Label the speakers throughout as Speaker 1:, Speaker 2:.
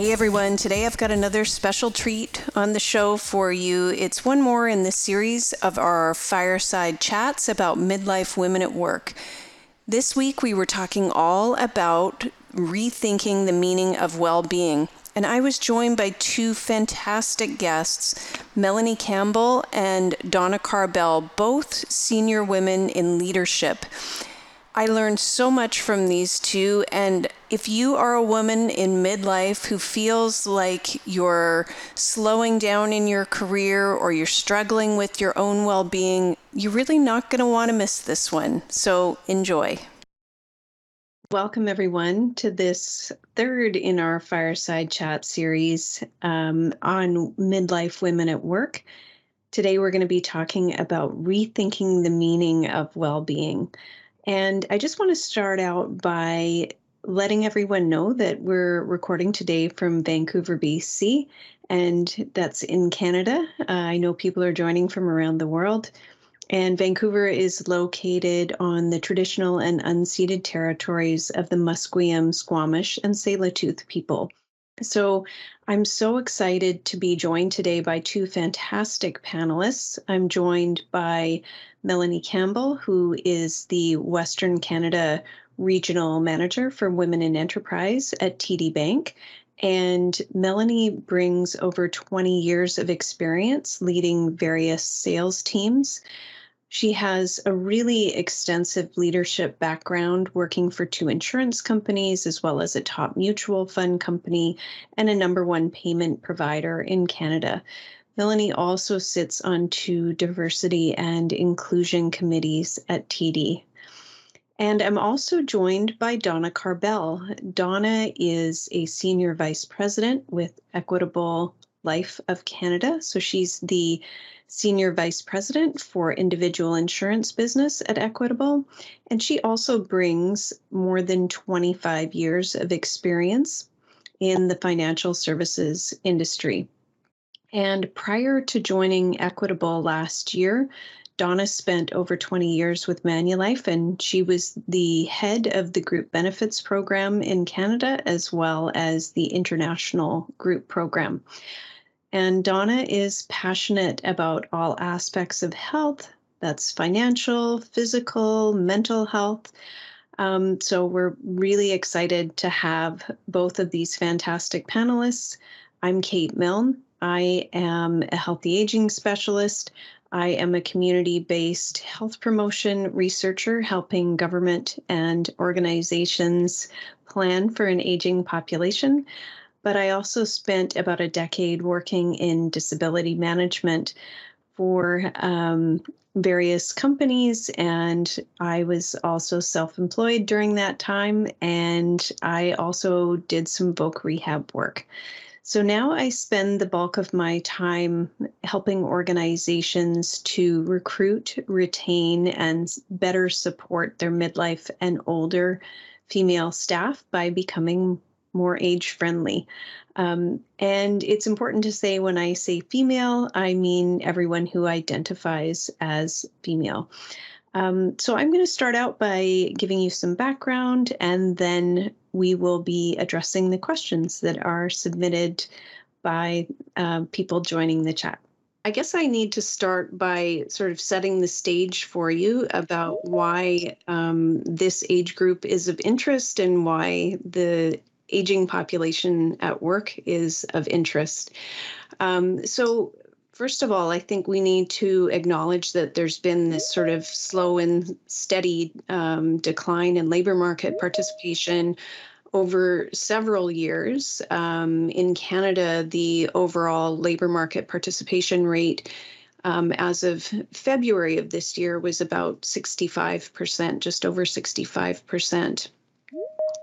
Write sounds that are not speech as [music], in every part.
Speaker 1: Hey everyone, today I've got another special treat on the show for you. It's one more in the series of our fireside chats about midlife women at work. This week we were talking all about rethinking the meaning of well being. And I was joined by two fantastic guests, Melanie Campbell and Donna Carbell, both senior women in leadership. I learned so much from these two. And if you are a woman in midlife who feels like you're slowing down in your career or you're struggling with your own well being, you're really not going to want to miss this one. So enjoy. Welcome, everyone, to this third in our Fireside Chat series um, on midlife women at work. Today, we're going to be talking about rethinking the meaning of well being. And I just want to start out by letting everyone know that we're recording today from Vancouver, BC, and that's in Canada. Uh, I know people are joining from around the world. And Vancouver is located on the traditional and unceded territories of the Musqueam, Squamish, and Tsleil-Waututh people. So I'm so excited to be joined today by two fantastic panelists. I'm joined by Melanie Campbell, who is the Western Canada Regional Manager for Women in Enterprise at TD Bank. And Melanie brings over 20 years of experience leading various sales teams. She has a really extensive leadership background working for two insurance companies, as well as a top mutual fund company and a number one payment provider in Canada. Melanie also sits on two diversity and inclusion committees at TD. And I'm also joined by Donna Carbell. Donna is a senior vice president with Equitable Life of Canada. So she's the Senior Vice President for Individual Insurance Business at Equitable. And she also brings more than 25 years of experience in the financial services industry. And prior to joining Equitable last year, Donna spent over 20 years with Manulife, and she was the head of the group benefits program in Canada as well as the international group program. And Donna is passionate about all aspects of health that's financial, physical, mental health. Um, so we're really excited to have both of these fantastic panelists. I'm Kate Milne. I am a healthy aging specialist. I am a community based health promotion researcher helping government and organizations plan for an aging population but I also spent about a decade working in disability management for um, various companies. And I was also self employed during that time. And I also did some voc rehab work. So now I spend the bulk of my time helping organizations to recruit, retain, and better support their midlife and older female staff by becoming more age friendly. Um, and it's important to say when I say female, I mean everyone who identifies as female. Um, so I'm going to start out by giving you some background and then we will be addressing the questions that are submitted by uh, people joining the chat. I guess I need to start by sort of setting the stage for you about why um, this age group is of interest and why the aging population at work is of interest. Um, so first of all, I think we need to acknowledge that there's been this sort of slow and steady um, decline in labor market participation over several years. Um, in Canada, the overall labor market participation rate um, as of February of this year was about 65%, just over 65%.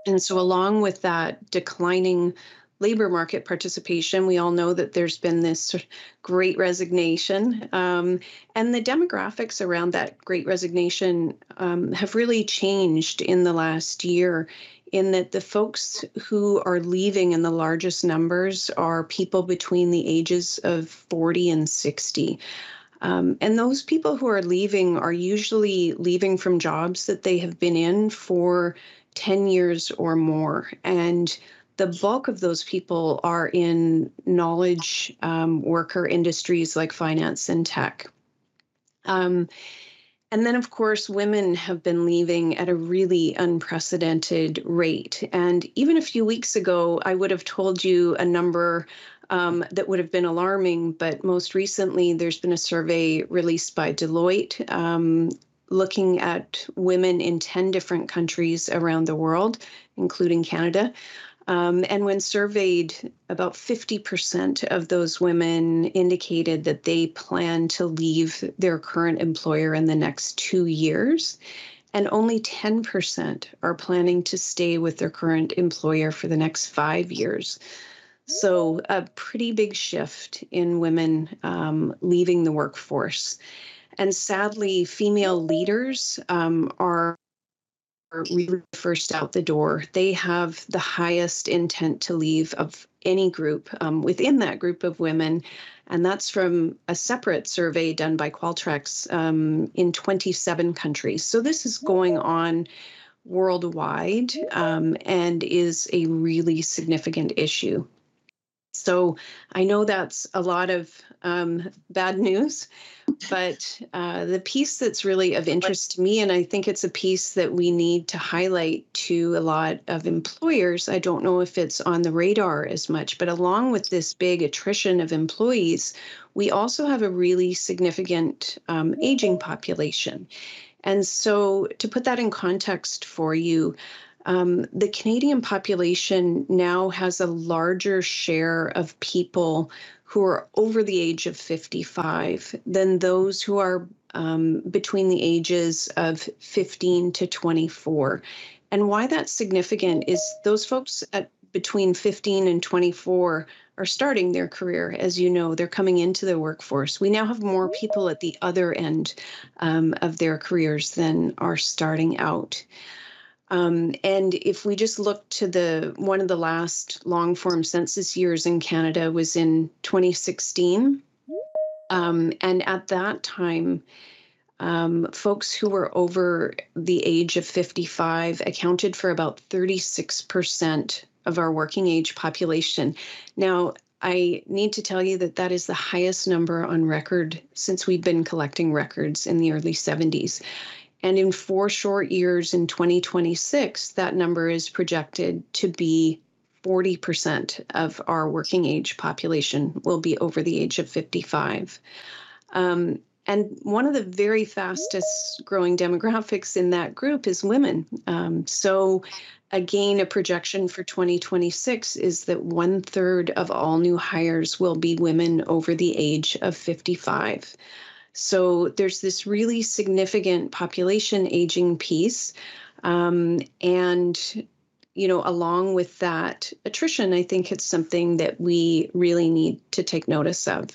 Speaker 1: And so, along with that declining labor market participation, we all know that there's been this great resignation. Um, and the demographics around that great resignation um, have really changed in the last year, in that the folks who are leaving in the largest numbers are people between the ages of 40 and 60. Um, and those people who are leaving are usually leaving from jobs that they have been in for 10 years or more. And the bulk of those people are in knowledge um, worker industries like finance and tech. Um, and then, of course, women have been leaving at a really unprecedented rate. And even a few weeks ago, I would have told you a number um, that would have been alarming. But most recently, there's been a survey released by Deloitte um, looking at women in 10 different countries around the world, including Canada. Um, and when surveyed, about 50% of those women indicated that they plan to leave their current employer in the next two years. And only 10% are planning to stay with their current employer for the next five years. So, a pretty big shift in women um, leaving the workforce. And sadly, female leaders um, are really first out the door. They have the highest intent to leave of any group um, within that group of women. And that's from a separate survey done by Qualtrics um, in 27 countries. So this is going on worldwide um, and is a really significant issue. So I know that's a lot of um, bad [laughs] news, but uh, the piece that's really of interest to me, and I think it's a piece that we need to highlight to a lot of employers. I don't know if it's on the radar as much, but along with this big attrition of employees, we also have a really significant um, aging population. And so, to put that in context for you, um, the Canadian population now has a larger share of people who are over the age of 55 than those who are um, between the ages of 15 to 24. And why that's significant is those folks at between 15 and 24 are starting their career. As you know, they're coming into the workforce. We now have more people at the other end um, of their careers than are starting out. Um, and if we just look to the one of the last long form census years in Canada was in 2016. Um, and at that time, um, folks who were over the age of 55 accounted for about 36% of our working age population. Now, I need to tell you that that is the highest number on record since we've been collecting records in the early 70s. And in four short years in 2026, that number is projected to be 40% of our working age population will be over the age of 55. Um, and one of the very fastest growing demographics in that group is women. Um, so, again, a projection for 2026 is that one third of all new hires will be women over the age of 55. So there's this really significant population aging piece. Um, and, you know, along with that attrition, I think it's something that we really need to take notice of.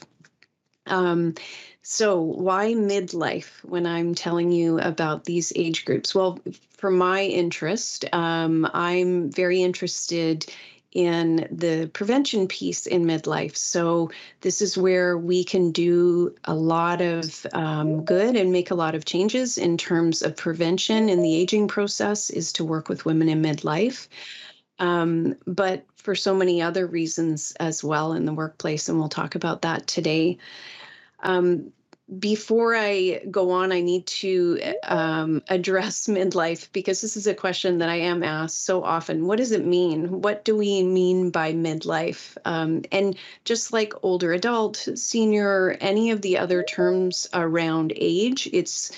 Speaker 1: Um, so, why midlife when I'm telling you about these age groups? Well, for my interest, um, I'm very interested in the prevention piece in midlife. So, this is where we can do a lot of um, good and make a lot of changes in terms of prevention in the aging process, is to work with women in midlife. Um, but for so many other reasons as well in the workplace, and we'll talk about that today. Um, before I go on, I need to um, address [laughs] midlife because this is a question that I am asked so often. What does it mean? What do we mean by midlife? Um, and just like older adult, senior, any of the other terms around age, it's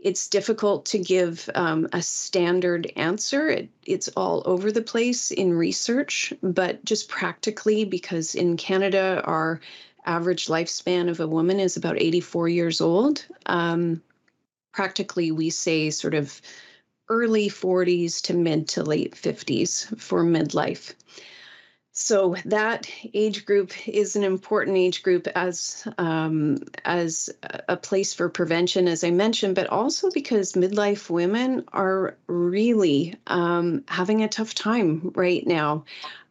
Speaker 1: it's difficult to give um, a standard answer. It, it's all over the place in research, but just practically, because in Canada, our average lifespan of a woman is about 84 years old. Um, practically, we say sort of early 40s to mid to late 50s for midlife. So that age group is an important age group as um, as a place for prevention, as I mentioned, but also because midlife women are really um, having a tough time right now.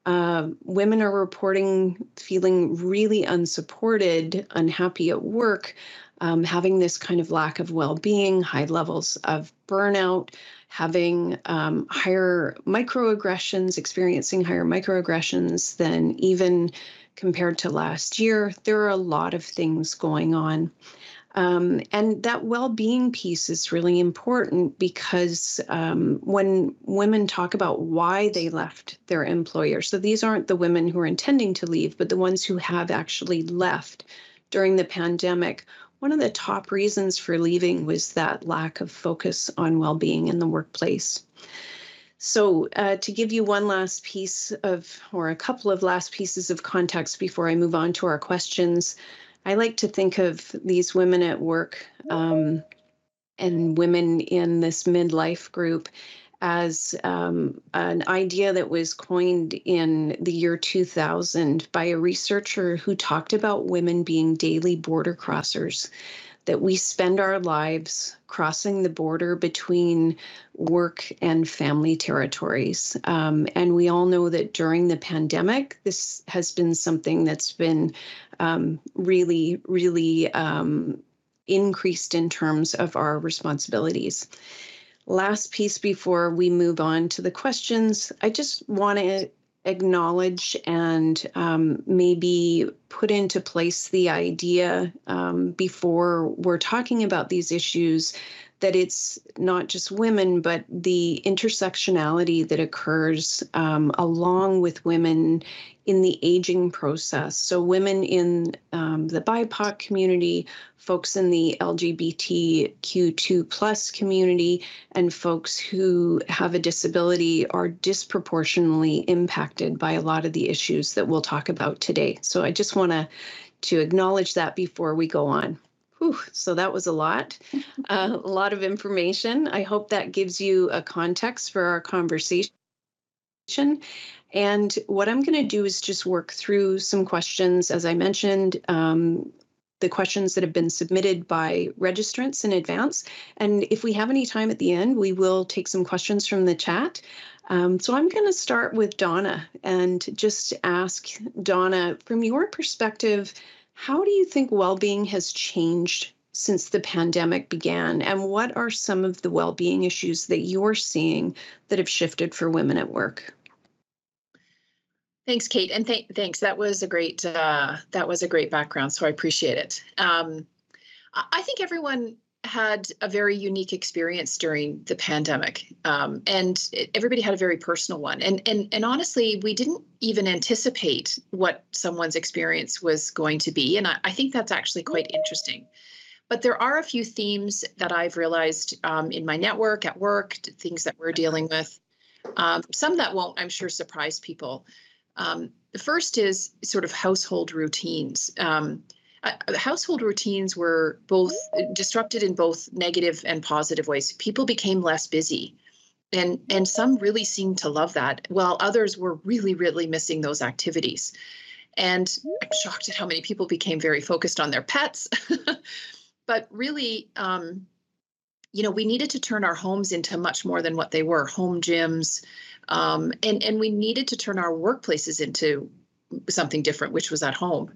Speaker 1: Uh, women are reporting feeling really unsupported, unhappy at work, um, having this kind of lack of well being, high levels of burnout, having um, higher microaggressions, experiencing higher microaggressions than even compared to last year. There are a lot of things going on. Um, and that well being piece is really important because um, when women talk about why they left their employer, so these aren't the women who are intending to leave, but the ones who have actually left during the pandemic, one of the top reasons for leaving was that lack of focus on well being in the workplace. So, uh, to give you one last piece of, or a couple of last pieces of context before I move on to our questions, I like to think of these women at work um, and women in this midlife group as um, an idea that was coined in the year 2000 by a researcher who talked about women being daily border crossers that we spend our lives crossing the border between work and family territories. Um, and we all know that during the pandemic, this has been something that's been um, really, really um, increased in terms of our responsibilities. Last piece before we move on to the questions, I just want to acknowledge and um, maybe put into place the idea um, before we're talking about these issues that it's not just women, but the intersectionality that occurs um, along with women in the aging process. So, women in um, the BIPOC community, folks in the LGBTQ2 plus community, and folks who have a disability are disproportionately impacted by a lot of the issues that we'll talk about today. So, I just want to to acknowledge that before we go on. Whew, so that was a lot, uh, a [laughs] lot of information. I hope that gives you a context for our conversation. And what I'm going to do is just work through some questions, as I mentioned, um, the questions that have been submitted by registrants in advance. And if we have any time at the end, we will take some questions from the chat. Um, so I'm going to start with Donna and just ask Donna, from your perspective, how do you think well-being has changed since the pandemic began? And what are some of the well-being issues that you're seeing that have shifted for women at work?
Speaker 2: Thanks, Kate, and th- thanks. That was a great uh, that was a great background, so I appreciate it. Um, I think everyone had a very unique experience during the pandemic, um, and it, everybody had a very personal one. And and and honestly, we didn't even anticipate what someone's experience was going to be, and I, I think that's actually quite interesting. But there are a few themes that I've realized um, in my network, at work, things that we're dealing with. Um, some that won't, I'm sure, surprise people. Um, the first is sort of household routines. Uh, household routines were both disrupted in both negative and positive ways. People became less busy. And, and some really seemed to love that, while others were really, really missing those activities. And I'm shocked at how many people became very focused on their pets. [laughs] but really, um, you know, we needed to turn our homes into much more than what they were home gyms. Um, and, and we needed to turn our workplaces into something different, which was at home.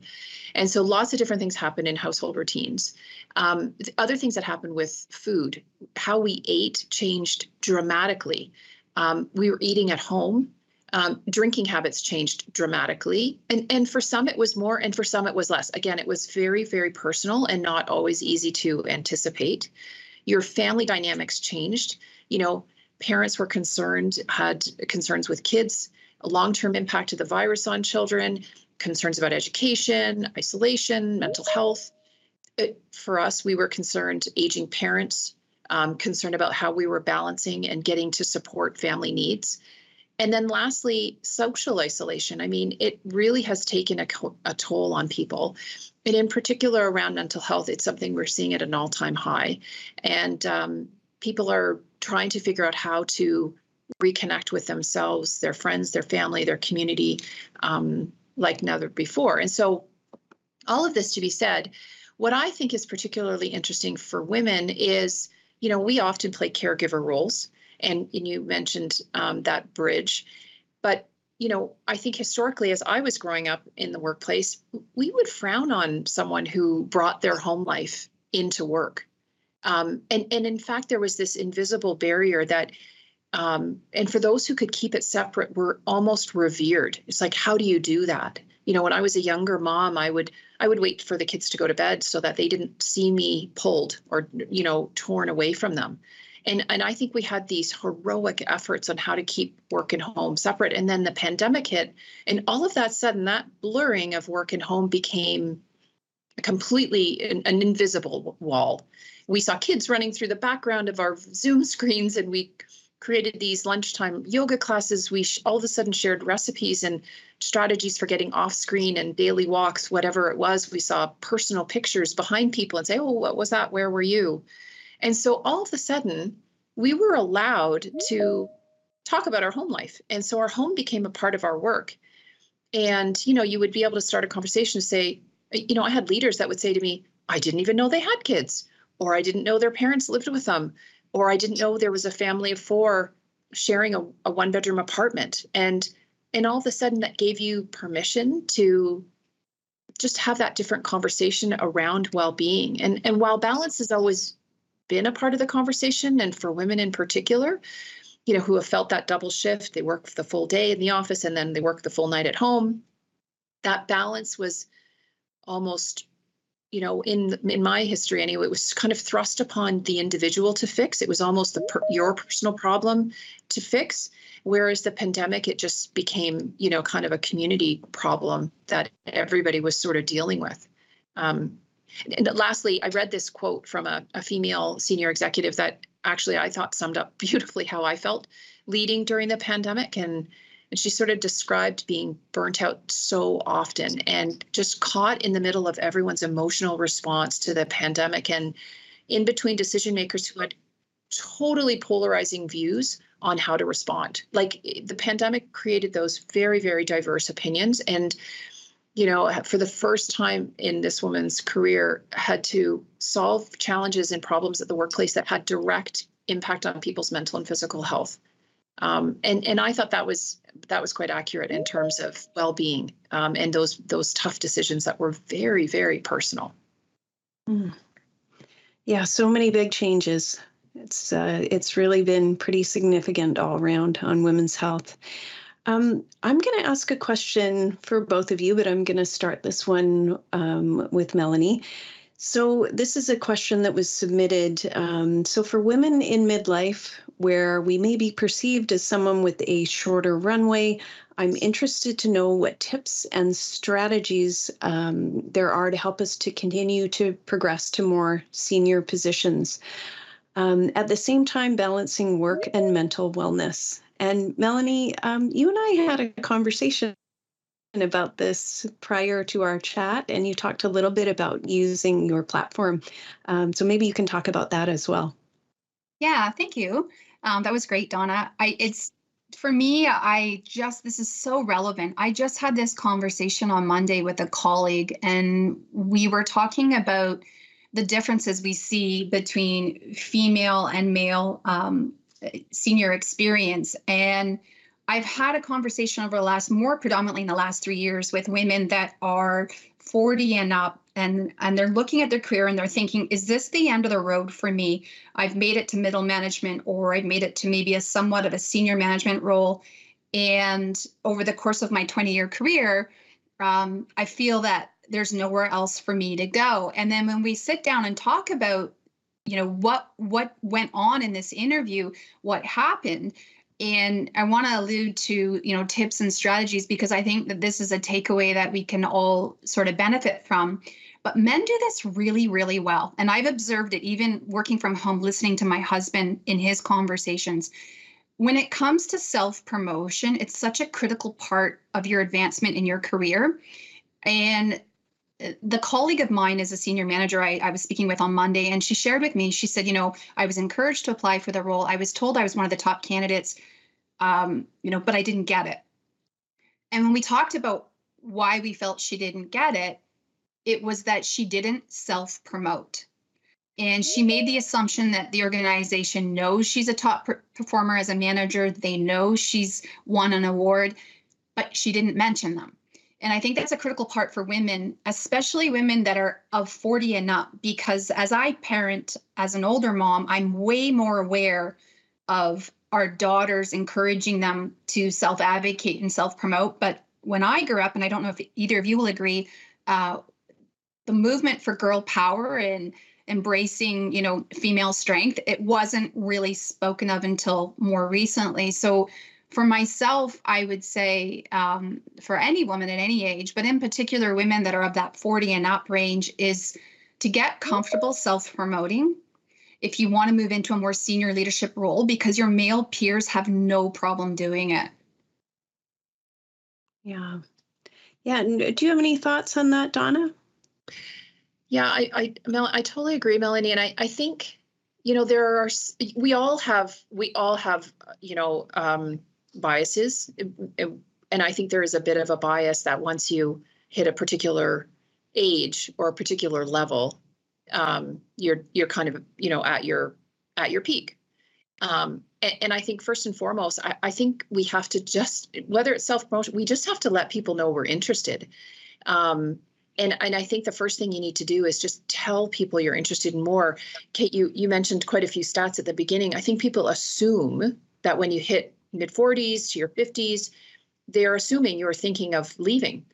Speaker 2: And so lots of different things happen in household routines. Um, other things that happen with food, how we ate changed dramatically. Um, we were eating at home. Um, drinking habits changed dramatically. And, and for some, it was more, and for some, it was less. Again, it was very, very personal and not always easy to anticipate. Your family dynamics changed. You know, parents were concerned, had concerns with kids, long term impact of the virus on children, concerns about education, isolation, mental health. It, for us, we were concerned aging parents, um, concerned about how we were balancing and getting to support family needs. And then lastly, social isolation. I mean, it really has taken a, a toll on people. And in particular, around mental health, it's something we're seeing at an all time high. And um, people are trying to figure out how to reconnect with themselves, their friends, their family, their community, um, like never before. And so, all of this to be said, what I think is particularly interesting for women is, you know, we often play caregiver roles, and, and you mentioned um, that bridge, but you know, I think historically, as I was growing up in the workplace, we would frown on someone who brought their home life into work. Um, and, and in fact, there was this invisible barrier that, um, and for those who could keep it separate, were almost revered. It's like, how do you do that? You know, when I was a younger mom, I would I would wait for the kids to go to bed so that they didn't see me pulled or you know torn away from them. And and I think we had these heroic efforts on how to keep work and home separate. And then the pandemic hit, and all of that sudden, that blurring of work and home became completely an, an invisible wall. We saw kids running through the background of our Zoom screens, and we created these lunchtime yoga classes. We all of a sudden shared recipes and strategies for getting off screen and daily walks, whatever it was. We saw personal pictures behind people and say, Oh, what was that? Where were you? And so all of a sudden, we were allowed to talk about our home life. And so our home became a part of our work. And, you know, you would be able to start a conversation to say, you know, I had leaders that would say to me, I didn't even know they had kids, or I didn't know their parents lived with them, or I didn't know there was a family of four sharing a, a one bedroom apartment. And and all of a sudden that gave you permission to just have that different conversation around well-being. And and while balance has always been a part of the conversation, and for women in particular, you know, who have felt that double shift, they work the full day in the office and then they work the full night at home. That balance was almost you know in in my history anyway it was kind of thrust upon the individual to fix. It was almost the per, your personal problem to fix. Whereas the pandemic it just became you know kind of a community problem that everybody was sort of dealing with. Um, and lastly i read this quote from a, a female senior executive that actually i thought summed up [laughs] beautifully how i felt leading during the pandemic. And and she sort of described being burnt out so often and just caught in the middle of everyone's emotional response to the pandemic and in between decision makers who had totally polarizing views on how to respond. Like eh, the pandemic created those very, very diverse opinions. And, you know, for the first time in this woman's career, had to solve challenges and problems at the workplace that had direct impact on people's mental and physical health. Um, and and I thought that was that was quite accurate in terms of well-being um, and those those tough decisions that were very very personal.
Speaker 1: Mm. Yeah, so many big changes. It's uh, it's really been pretty significant all around on women's health. Um, I'm going to ask a question for both of you, but I'm going to start this one um, with Melanie. So, this is a question that was submitted. Um, so, for women in midlife, where we may be perceived as someone with a shorter runway, I'm interested to know what tips and strategies um, there are to help us to continue to progress to more senior positions. Um, at the same time, balancing work and mental wellness. And Melanie, um, you and I had a conversation about this prior to our chat, and you talked a little bit about using your platform. Um, so maybe you can talk about that as well.
Speaker 3: Yeah, thank you. Um, that was great, Donna. I it's for me, I just this is so relevant. I just had this conversation on Monday with a colleague, and we were talking about the differences we see between female and male um, senior experience and I've had a conversation over the last, more predominantly in the last three years, with women that are 40 and up, and and they're looking at their career and they're thinking, is this the end of the road for me? I've made it to middle management, or I've made it to maybe a somewhat of a senior management role, and over the course of my 20 year career, um, I feel that there's nowhere else for me to go. And then when we sit down and talk about you know what what went on in this interview what happened and i want to allude to you know tips and strategies because i think that this is a takeaway that we can all sort of benefit from. But men do this really really well. And i've observed it even working from home listening to my husband in his conversations. When it comes to self promotion it's such a critical part of your advancement in your career. And the colleague of mine is a senior manager I, I, was speaking with on Monday, and she shared with me, she said, you know, I was encouraged to apply for the role. I was told I was one of the top candidates um, you know, but I didn't get it. And when we talked about why we felt she didn't get it, it was that she didn't self promote. And she made the assumption that the organization knows she's a top performer as a manager. They know she's won an award, but she didn't mention them. And I think that's a critical part for women, especially women that are of 40 and up, because as I parent as an older mom, I'm way more aware of our daughters encouraging them to self advocate and self promote. But when I grew up, and I don't know if either of you will agree, uh, the movement for girl power and embracing you know female strength it wasn't really spoken of until more recently so for myself i would say um, for any woman at any age but in particular women that are of that 40 and up range is to get comfortable self-promoting. If you want to move into a more senior leadership role because your male peers have no problem doing it.
Speaker 1: Yeah. Yeah do you have any thoughts on that donna?
Speaker 2: Yeah, I, I, Mel, I totally agree, Melanie, and I, I think, you know, there are, we all have, we all have, you know, um, biases, and I think there is a bit of a bias that once you hit a particular age or a particular level, um, you're you're kind of, you know, at your at your peak. Um, and, and, I think first and foremost, I, I think we have to just, whether it's self promotion, we just have to let people know we're interested. Um, and and I think the first thing you need to do is just tell people you're interested in more. Kate, you you mentioned quite a few stats at the beginning. I think people assume that when you hit mid 40s to your 50s, they're assuming you're thinking of leaving.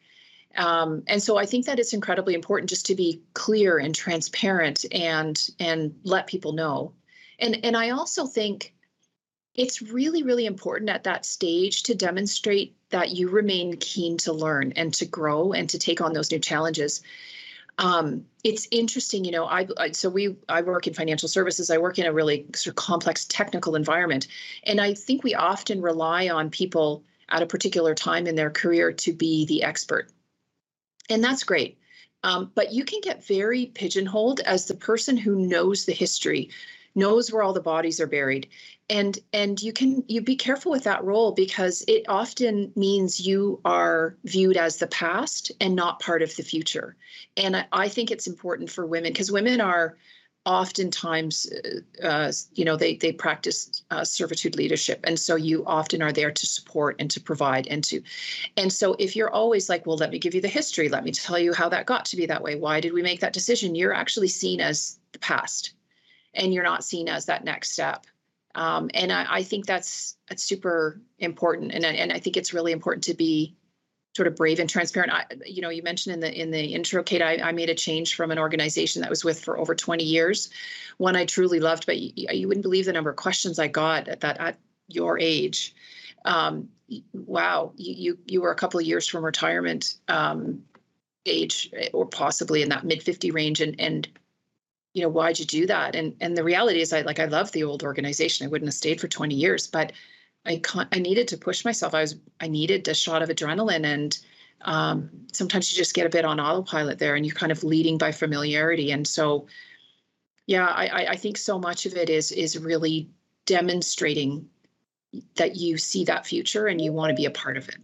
Speaker 2: Um, and so I think that it's incredibly important just to be clear and transparent and and let people know. And and I also think it's really really important at that stage to demonstrate that you remain keen to learn and to grow and to take on those new challenges um, it's interesting you know I, I, so we i work in financial services. I work in a really sort of complex technical environment. And i think we often rely on people at a particular time in their career to be the expert. And that's great. Um, but you can get very pigeonholed as the person who knows the history knows where all the bodies are buried and and you can you be careful with that role because it often means you are viewed as the past and not part of the future. And i, I think it's important for women because women are oftentimes uh, uh, you know they they practice uh, servitude leadership. And so you often are there to support and to provide and to and so if you're always like well let me give you the history. Let me tell you how that got to be that way. Why did we make that decision? You're actually seen as the past and you're not seen as that next step. Um, and I, I, think that's that's super important, and and I think it's really important to be sort of brave and transparent. I, you know, you mentioned in the in the intro, Kate, I, I made a change from an organization that was with for over 20 years, one I truly loved, but you, you wouldn't believe the number of questions I got at that at your age. Um, wow, you, you you were a couple of years from retirement um, age, or possibly in that mid 50 range, and and you know, why'd you do that? And and the reality is, I like I love the old organization. I wouldn't have stayed for 20 years, but I I needed to push myself. I was I needed a shot of adrenaline, and um, sometimes you just get a bit on autopilot there, and you're kind of leading by familiarity. And so, yeah, I I think so much of it is is really demonstrating that you see that future and you want to be a part of it.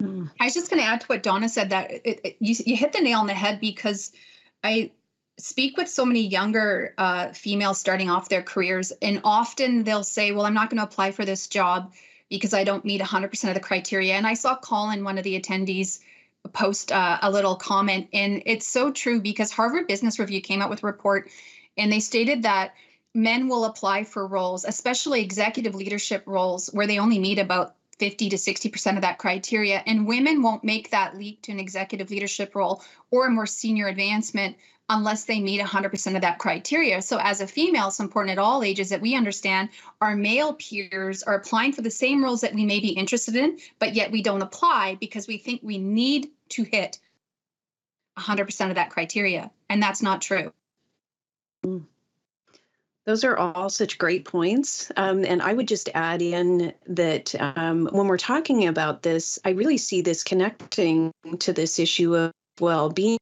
Speaker 3: Hmm. I was just going to add to what Donna said that it, it, you you hit the nail on the head because I speak with so many younger uh, females starting off their careers, and often they'll say, Well, I'm not going to apply for this job because I don't meet 100% of the criteria. And I saw Colin, one of the attendees, post uh, a little comment, and it's so true because Harvard Business Review came out with a report and they stated that men will apply for roles, especially executive leadership roles, where they only meet about 50 to 60% of that criteria. And women won't make that leap to an executive leadership role or a more senior advancement unless they meet 100% of that criteria. So, as a female, it's important at all ages that we understand our male peers are applying for the same roles that we may be interested in, but yet we don't apply because we think we need to hit 100% of that criteria. And that's not true.
Speaker 1: Mm. Those are all such great points. Um, and I would just add in that um, when we're talking about this, I really see this connecting to this issue of well being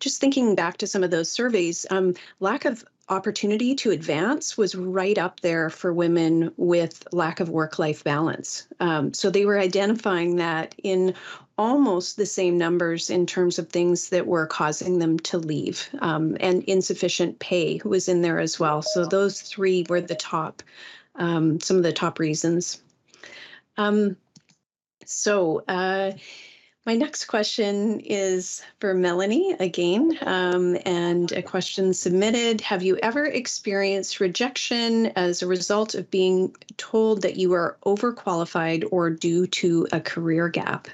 Speaker 1: just thinking back to some of those surveys, um, lack of opportunity to advance was right up there for women with lack of work life balance. Um, so they were identifying that in almost the same numbers in terms of things that were causing them to leave. Um, and insufficient pay was in there as well. So those three were the top, um, some of the top reasons. Um, so, uh, My next question is for Melanie again, um, and a question submitted. Have you ever experienced rejection as a result of being told that you are overqualified or due to a career gap?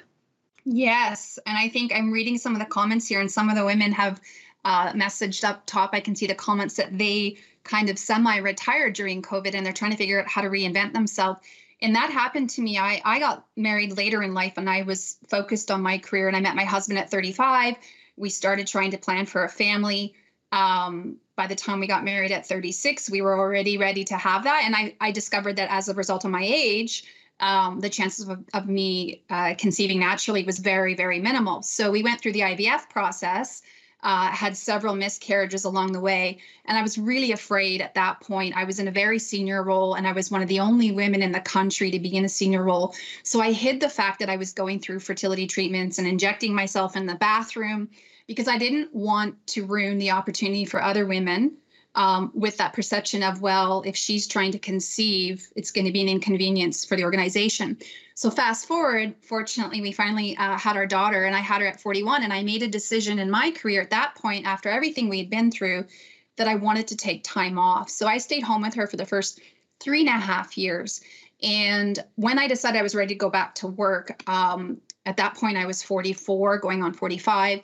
Speaker 3: Yes. And I think I'm reading some of the comments here, and some of the women have uh, messaged up top. I can see the comments that they kind of semi retired during COVID and they're trying to figure out how to reinvent themselves and that happened to me. I i got married later in life and i was focused on my career and i met my husband at 35 we started trying to plan for a family. Um, by the time we got married at 36 we were already ready to have that. And i i discovered that as a result of my age um, the chances of, of me uh, conceiving naturally was very very minimal. So we went through the ivf process uh, had several miscarriages along the way. And I was really afraid at that point. I was in a very senior role and I was one of the only women in the country to be in a senior role. So I hid the fact that I was going through fertility treatments and injecting myself in the bathroom because I didn't want to ruin the opportunity for other women um, with that perception of, well, if she's trying to conceive, it's going to be an inconvenience for the organization. So fast forward, fortunately, we finally uh, had our daughter, and I had her at 41. And I made a decision in my career at that point, after everything we had been through, that I wanted to take time off. So I stayed home with her for the first three and a half years. And when I decided I was ready to go back to work, um, at that point I was 44, going on 45.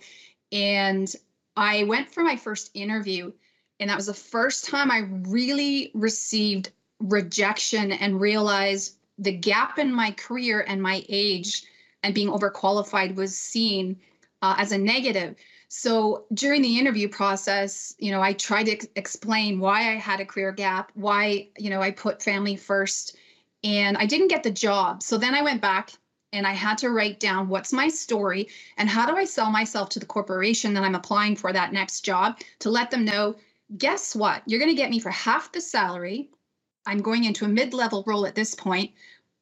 Speaker 3: And I went for my first interview and that was the first time I really received rejection and realized the gap in my career and my age and being overqualified was seen uh, as a negative. So during the interview process, you know, I tried to ex- explain why I had a career gap, why, you know, I put family first, and I didn't get the job. So then I went back and I had to write down what's my story and how do I sell myself to the corporation that I'm applying for that next job to let them know guess what? You're going to get me for half the salary. I'm going into a mid level role at this point.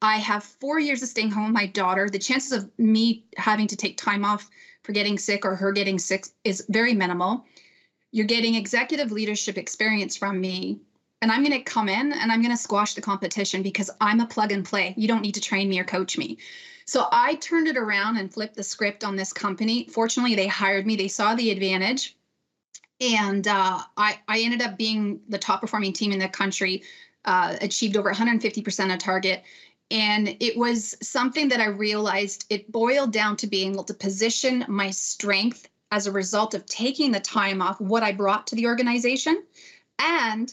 Speaker 3: I have four years of staying home with my daughter. The chances of me having to take time off for getting sick or her getting sick is very minimal. You're getting executive leadership experience from me. And I'm going to come in and I'm going to squash the competition because I'm a plug and play. You don't need to train me or coach me. So I turned it around and flipped the script on this company. Fortunately, they hired me, they saw the advantage and uh, I, I ended up being the top performing team in the country, uh, achieved over 150% of target. And it was something that I realized it boiled down to being able to position my strength as a result of taking the time off, what I brought to the organization, and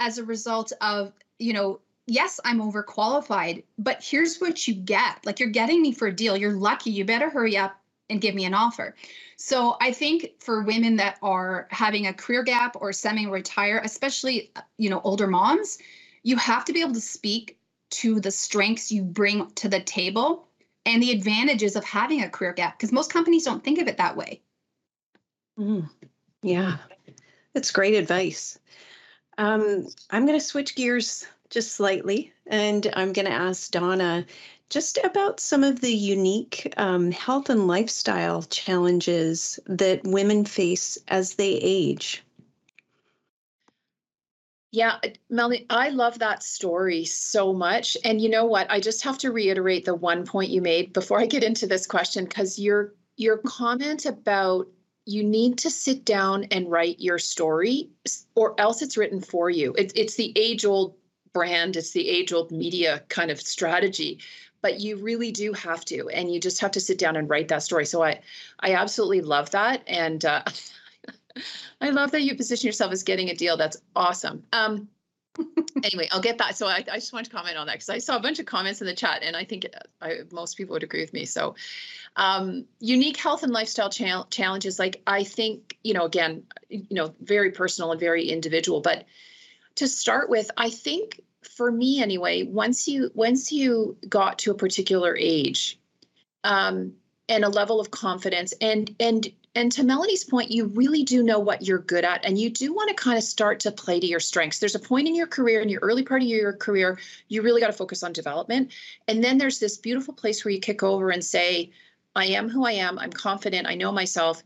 Speaker 3: as a result of, you know, yes, I'm overqualified, but here's what you get. Like you're getting me for a deal. You're lucky. You better hurry up and give me an offer. So I think for women that are having a career gap or semi-retire, especially you know older moms, you have to be able to speak to the strengths you bring to the table and the advantages of having a career gap because most companies don't think of it that way.
Speaker 1: Mm, yeah, that's great advice. Um, I'm going to switch gears just slightly and I'm going to ask Donna just about some of the unique um, health and lifestyle challenges that women face as they age.
Speaker 2: Yeah, Melanie, I love that story so much. And you know what? I just have to reiterate the one point you made before I get into this question because your your comment about you need to sit down and write your story or else it's written for you. It, it's the age old brand, it's the age old media kind of strategy but you really do have to and you just have to sit down and write that story. So i i absolutely love that and uh, [laughs] i love that you position yourself as getting a deal. That's awesome. Um [laughs] anyway i'll get that. So I, I just want to comment on that because i saw a bunch of comments in the chat and i think uh, I, most people would agree with me. So um, unique health and lifestyle cha- challenges like i think you know again you know very personal and very individual but to start with i think for me anyway, once you once you got to a particular age, um, and a level of confidence, and and and to Melanie's point, you really do know what you're good at, and you do want to kind of start to play to your strengths. There's a point in your career, in your early part of your career, you really got to focus on development, and then there's this beautiful place where you kick over and say, "I am who I am. I'm confident. I know myself."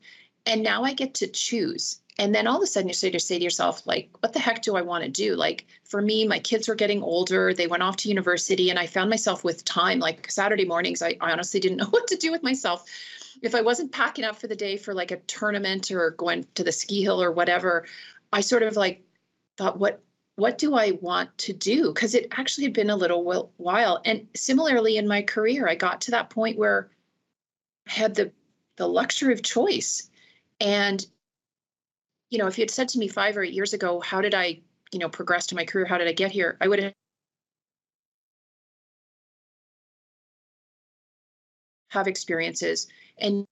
Speaker 2: And now I get to choose and then all of a sudden you say to say to yourself like what the heck do i want to do like for me my kids were getting older they went off to university and i found myself with time like saturday mornings i, I honestly didn't [laughs] know what to do with myself if I wasn't packing up for the day for like a tournament or going to the ski hill or whatever, I sort of like thought, what what do I want to do? Because it actually had been a little while. And similarly in my career, I got to that point where I had the the luxury of choice. And, you know, if you had said to me five or eight years ago, how did I, you know, progress to my career? How did I get here? I would have have experiences and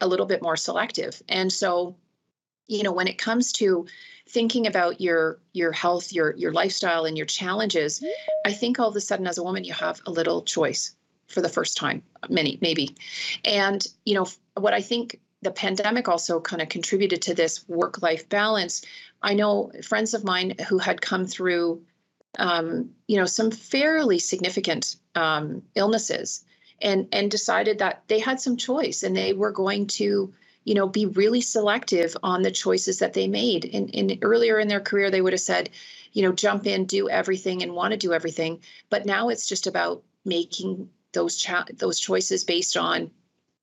Speaker 2: a little bit more selective. And so, you know, when it comes to thinking about your your health, your your lifestyle and your challenges, I think all of a sudden as a woman you have a little choice for the first time, many maybe. And, you know, what I think the pandemic also kind of contributed to this work life balance. I know friends of mine who had come through um, you know, some fairly significant um, illnesses and and decided that they had some choice and they were going to you know be really selective on the choices that they made and, earlier in their career they would have said you know jump in do everything and want to do everything but now it's just about making those those choices based on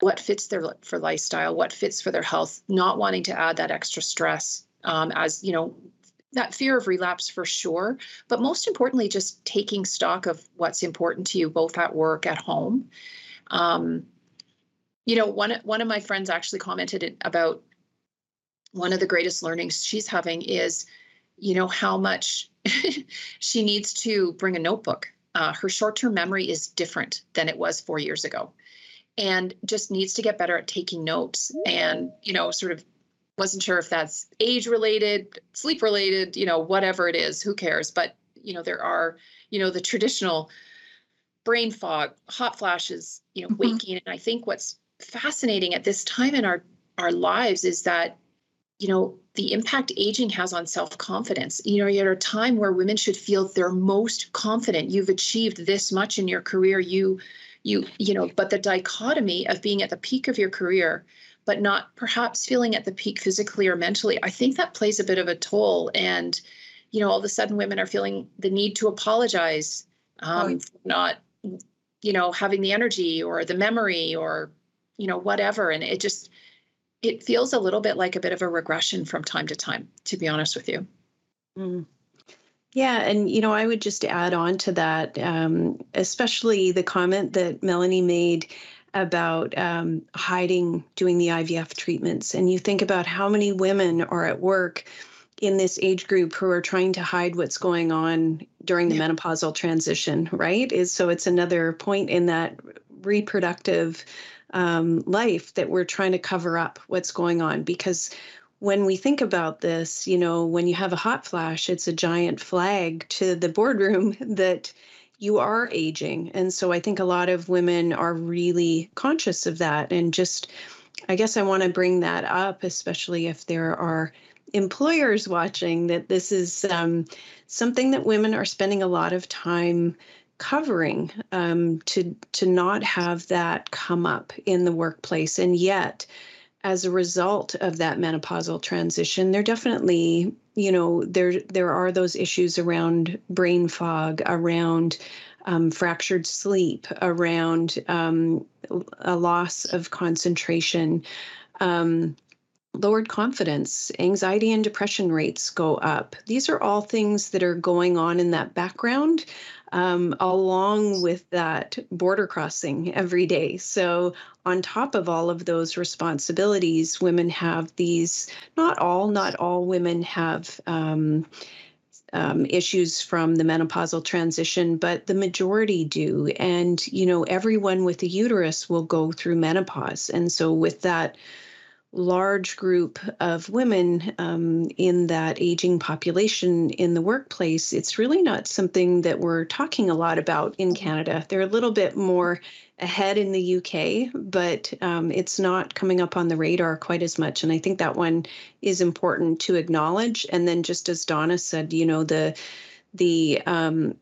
Speaker 2: what fits their for lifestyle what fits for their health not wanting to add that extra stress um, as you know that fear of relapse for sure, but most importantly, just taking stock of what's important to you, both at work, at home. Um, you know, one one of my friends actually commented about one of the greatest learnings she's having is, you know, how much [laughs] she needs to bring a notebook. Uh, her short-term memory is different than it was four years ago, and just needs to get better at taking notes and you know, sort of wasn't sure if that's age related, sleep related, you know, whatever it is, who cares? But, you know, there are, you know, the traditional brain fog, hot flashes, you know, mm-hmm. waking. And I think what's fascinating at this time in our our lives is that, you know, the impact aging has on self-confidence. You know, you're at a time where women should feel they're most confident. You've achieved this much in your career. You you, you know, but the dichotomy of being at the peak of your career but not perhaps feeling at the peak physically or mentally, I think that plays a bit of a toll. And, you know, all of a sudden women are feeling the need to apologize, um, not, you know, having the energy or the memory or, you know, whatever. And it just, it feels a little bit like a bit of a regression from time to time, to be honest with you.
Speaker 1: Mm. Yeah, and you know, I would just add on to that, um, especially the comment that Melanie made about um, hiding doing the IVF treatments. And you think about how many women are at work in this age group who are trying to hide what's going on during the yeah. menopausal transition, right? Is so it's another point in that reproductive um, life that we're trying to cover up what's going on because when we think about this, you know, when you have a hot flash, it's a giant flag to the boardroom [laughs] that you are aging. And so I think a lot of women are really conscious of that. And just, I guess I want to bring that up, especially if there are employers watching, that this is um, something that women are spending a lot of time covering um, to to not have that come up in the workplace and yet as a result of that menopausal transition there definitely you know there there are those issues around brain fog around um, fractured sleep around um, a loss of concentration. Um, lowered confidence anxiety and depression rates go up. These are all things that are going on in that background um, along with that border crossing every day. So, on top of all of those responsibilities, women have these, not all, not all women have. Um, um, issues from the menopausal transition, but the majority do. And, you know, everyone with a uterus will go through menopause. And so, with that large group of women um, in that aging population in the workplace, it's really not something that we're talking a lot about in. Canada. They're a little bit more ahead in the UK, but um, it's not coming up on the radar quite as much. And I think that one is important to acknowledge. And then, just as Donna said, you know, the the um,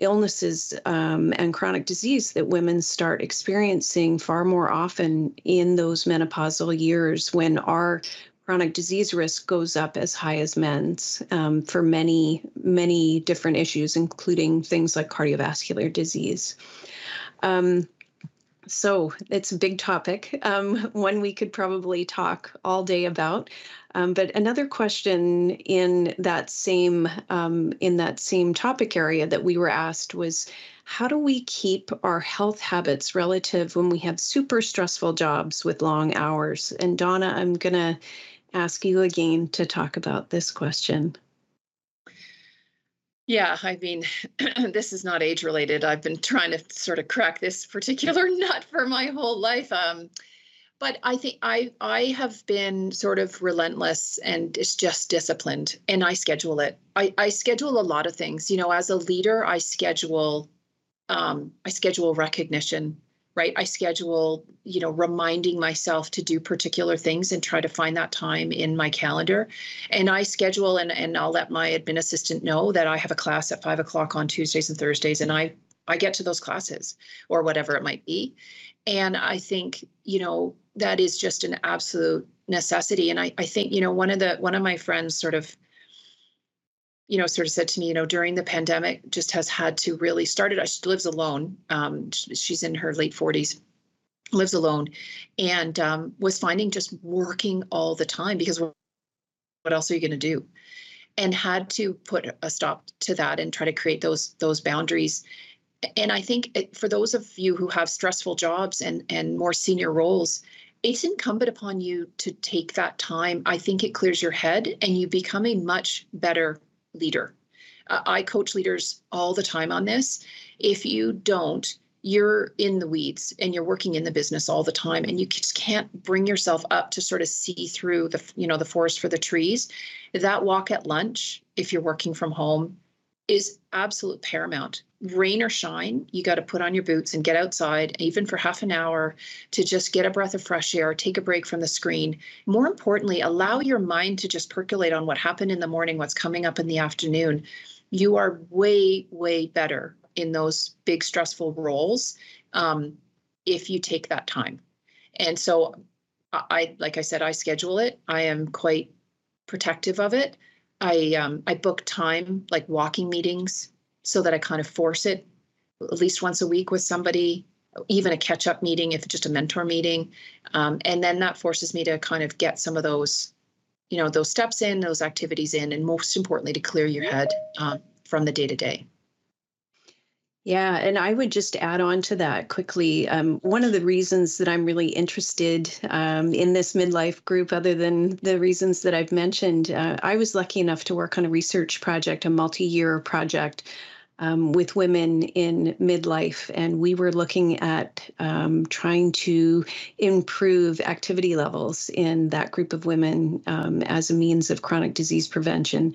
Speaker 1: illnesses um, and chronic disease that women start experiencing far more often in those menopausal years when our chronic disease risk goes up as high as men's um, for many, many different issues, including things like cardiovascular disease. Um, So it's a big topic, um, [laughs] one we could probably talk all day about. Um, but another question in that same um, in that same topic area that we were asked was, how do we keep our health habits relative when we have super stressful jobs with long hours? And Donna, I'm gonna ask you again to talk about this question.
Speaker 2: Yeah, I mean, [clears throat] this is not age related. I've been trying to sort of crack this particular [laughs] nut for my whole life. Um, but I think I I have been sort of relentless and it's just disciplined and I schedule it. I, I schedule a lot of things. You know, as a leader, I schedule um, I schedule recognition right i schedule you know reminding myself to do particular things and try to find that time in my calendar and i schedule and, and i'll let my admin assistant know that i have a class at five o'clock on tuesdays and thursdays and i i get to those classes or whatever it might be and i think you know that is just an absolute necessity and i, I think you know one of the one of my friends sort of you know, sort of said to me, you know, during the pandemic, just has had to really started. She lives alone. Um, she's in her late 40s, lives alone, and um, was finding just working all the time because what else are you going to do? And had to put a stop to that and try to create those those boundaries. And I think it, for those of you who have stressful jobs and and more senior roles, it's incumbent upon you to take that time. I think it clears your head and you become a much better leader. Uh, I coach leaders all the time on this. If you don't, you're in the weeds and you're working in the business all the time and you just can't bring yourself up to sort of see through the you know the forest for the trees that walk at lunch if you're working from home is absolute paramount. Rain or shine you got to put on your boots and get outside even for half an hour to just get a breath of fresh air take a break from the screen. More importantly allow your mind to just percolate on what happened in the morning what's coming up in the afternoon. You are way way better in those big stressful roles um, if you take that time. And so i like i said i schedule it. I am quite protective of it I um, I book time like walking meetings so that I kind of force it at least once a week with somebody, even a catch up meeting if it's just a mentor meeting, um, and then that forces me to kind of get some of those, you know, those steps in, those activities in, and most importantly to clear your head um, from the day to day.
Speaker 1: Yeah, and I would just add on to that quickly. Um, one of the reasons that I'm really interested um, in this midlife group, other than the reasons that I've mentioned, uh, I was lucky enough to work on a research project, a multi year project. Um, with women in midlife, and we were looking at um, trying to improve activity levels in that group of women um, as a means of chronic disease prevention.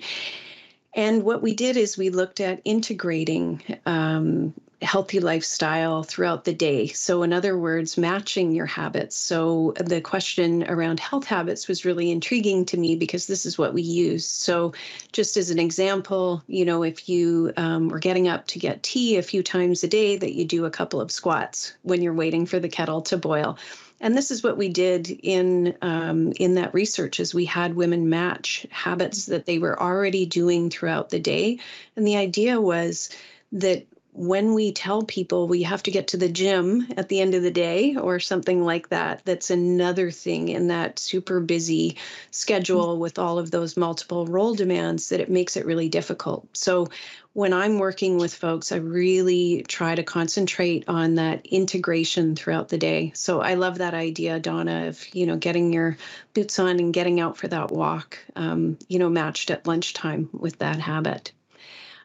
Speaker 1: And what we did is we looked at integrating um, healthy lifestyle throughout the day. So, in other words, matching your habits. So, the question around health habits was really intriguing to me because this is what we use. So, just as an example, you know, if you um, were getting up to get tea a few times a day, that you do a couple of squats when you're waiting for the kettle to boil and this is what we did in um, in that research is we had women match habits that they were already doing throughout the day. And the idea was that when we tell people we have to get to the gym at the end of the day or something like that, that's another thing in that super busy schedule with all of those multiple role demands that it makes it really difficult. So when I'm working with folks, I really try to concentrate on that integration throughout the day. So I love that idea, Donna, of you know getting your boots on and getting out for that walk, um, you know, matched at lunchtime with that habit.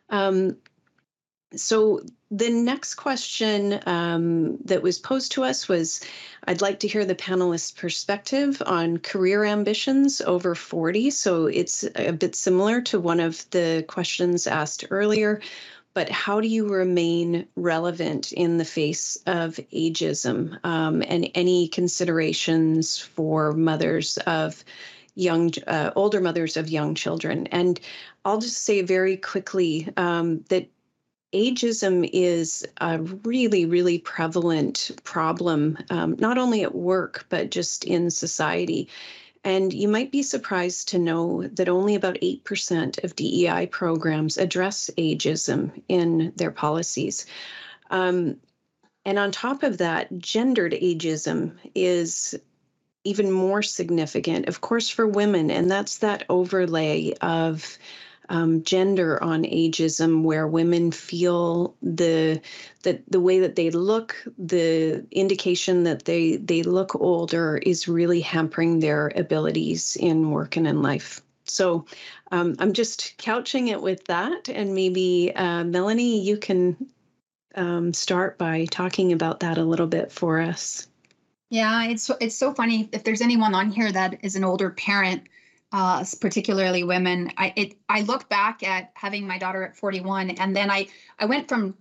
Speaker 1: Um, so the next question um, that was posed to us was I'd like to hear the panelists' perspective on career ambitions over 40. So it's a bit similar to one of the questions asked earlier, but how do you remain relevant in the face of ageism um, and any considerations for mothers of young, uh, older mothers of young children? And I'll just say very quickly um, that ageism is a really, really prevalent problem, um, not only at work, but just in society. And you might be surprised to know that only about 8% of DEI programs address ageism in their policies. Um, And on top of that, gendered ageism is even more significant, of course, for women. And that's that overlay of um, gender on ageism, where women feel the that the way that they look, the indication that they they look older, is really hampering their abilities in work and in life. So um, I'm just couching it with that, and maybe uh, Melanie, you can um, start by talking about that a little bit for us.
Speaker 3: Yeah, it's it's so funny. If there's anyone on here that is an older parent, uh, particularly women, I it I look back at having my daughter at 41, and then I I went from